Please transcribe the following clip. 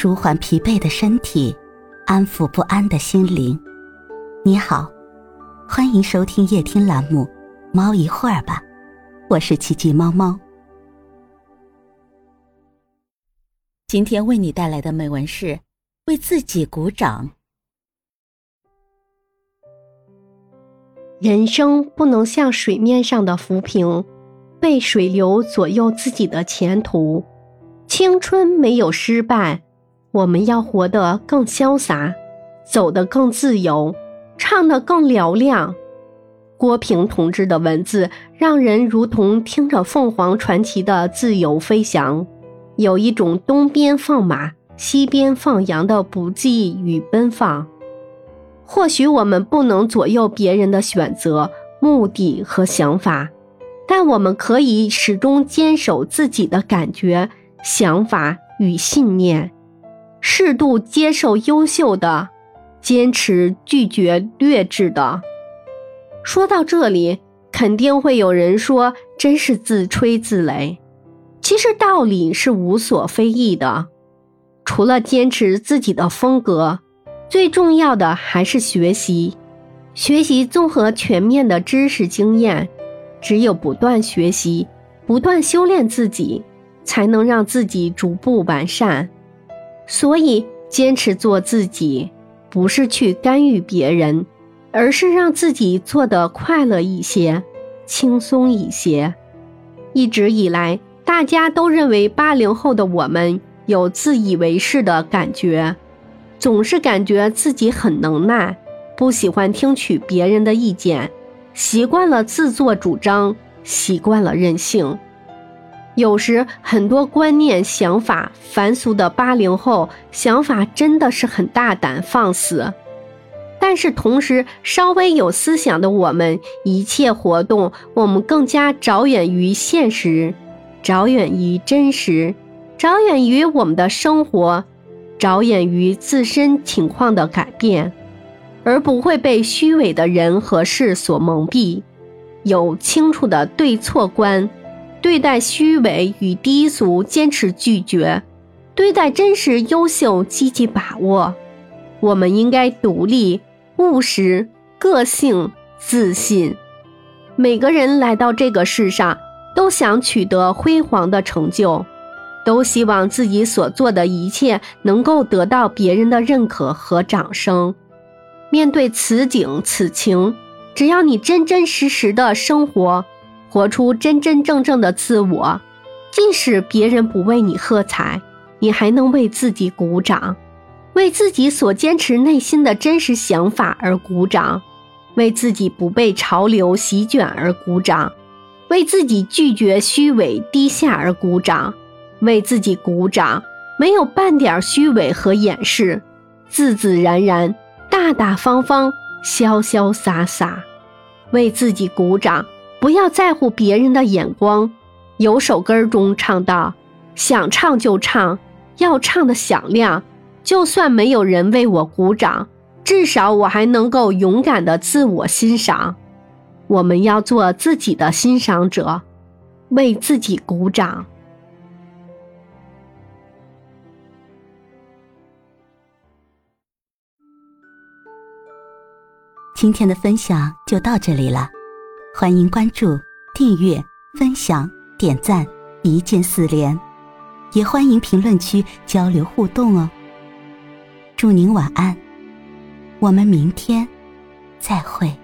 舒缓疲惫的身体，安抚不安的心灵。你好，欢迎收听夜听栏目《猫一会儿吧》，我是奇迹猫猫。今天为你带来的美文是：为自己鼓掌。人生不能像水面上的浮萍，被水流左右自己的前途。青春没有失败，我们要活得更潇洒，走得更自由，唱得更嘹亮。郭平同志的文字让人如同听着凤凰传奇的自由飞翔，有一种东边放马，西边放羊的不羁与奔放。或许我们不能左右别人的选择、目的和想法，但我们可以始终坚守自己的感觉、想法与信念，适度接受优秀的，坚持拒绝劣质的。说到这里，肯定会有人说：“真是自吹自擂。”其实道理是无所非议的，除了坚持自己的风格。最重要的还是学习，学习综合全面的知识经验。只有不断学习，不断修炼自己，才能让自己逐步完善。所以，坚持做自己，不是去干预别人，而是让自己做得快乐一些，轻松一些。一直以来，大家都认为八零后的我们有自以为是的感觉。总是感觉自己很能耐，不喜欢听取别人的意见，习惯了自作主张，习惯了任性。有时很多观念、想法凡俗的八零后想法真的是很大胆放肆，但是同时稍微有思想的我们，一切活动我们更加着眼于现实，着眼于真实，着眼于我们的生活。着眼于自身情况的改变，而不会被虚伪的人和事所蒙蔽，有清楚的对错观，对待虚伪与低俗坚持拒绝，对待真实优秀积极把握。我们应该独立、务实、个性、自信。每个人来到这个世上，都想取得辉煌的成就。都希望自己所做的一切能够得到别人的认可和掌声。面对此景此情，只要你真真实实的生活，活出真真正正的自我，即使别人不为你喝彩，你还能为自己鼓掌，为自己所坚持内心的真实想法而鼓掌，为自己不被潮流席卷而鼓掌，为自己拒绝虚伪低下而鼓掌。为自己鼓掌，没有半点虚伪和掩饰，自自然然、大大方方、潇潇洒洒。为自己鼓掌，不要在乎别人的眼光。有首歌中唱道：“想唱就唱，要唱的响亮。就算没有人为我鼓掌，至少我还能够勇敢的自我欣赏。我们要做自己的欣赏者，为自己鼓掌。”今天的分享就到这里了，欢迎关注、订阅、分享、点赞，一键四连，也欢迎评论区交流互动哦。祝您晚安，我们明天再会。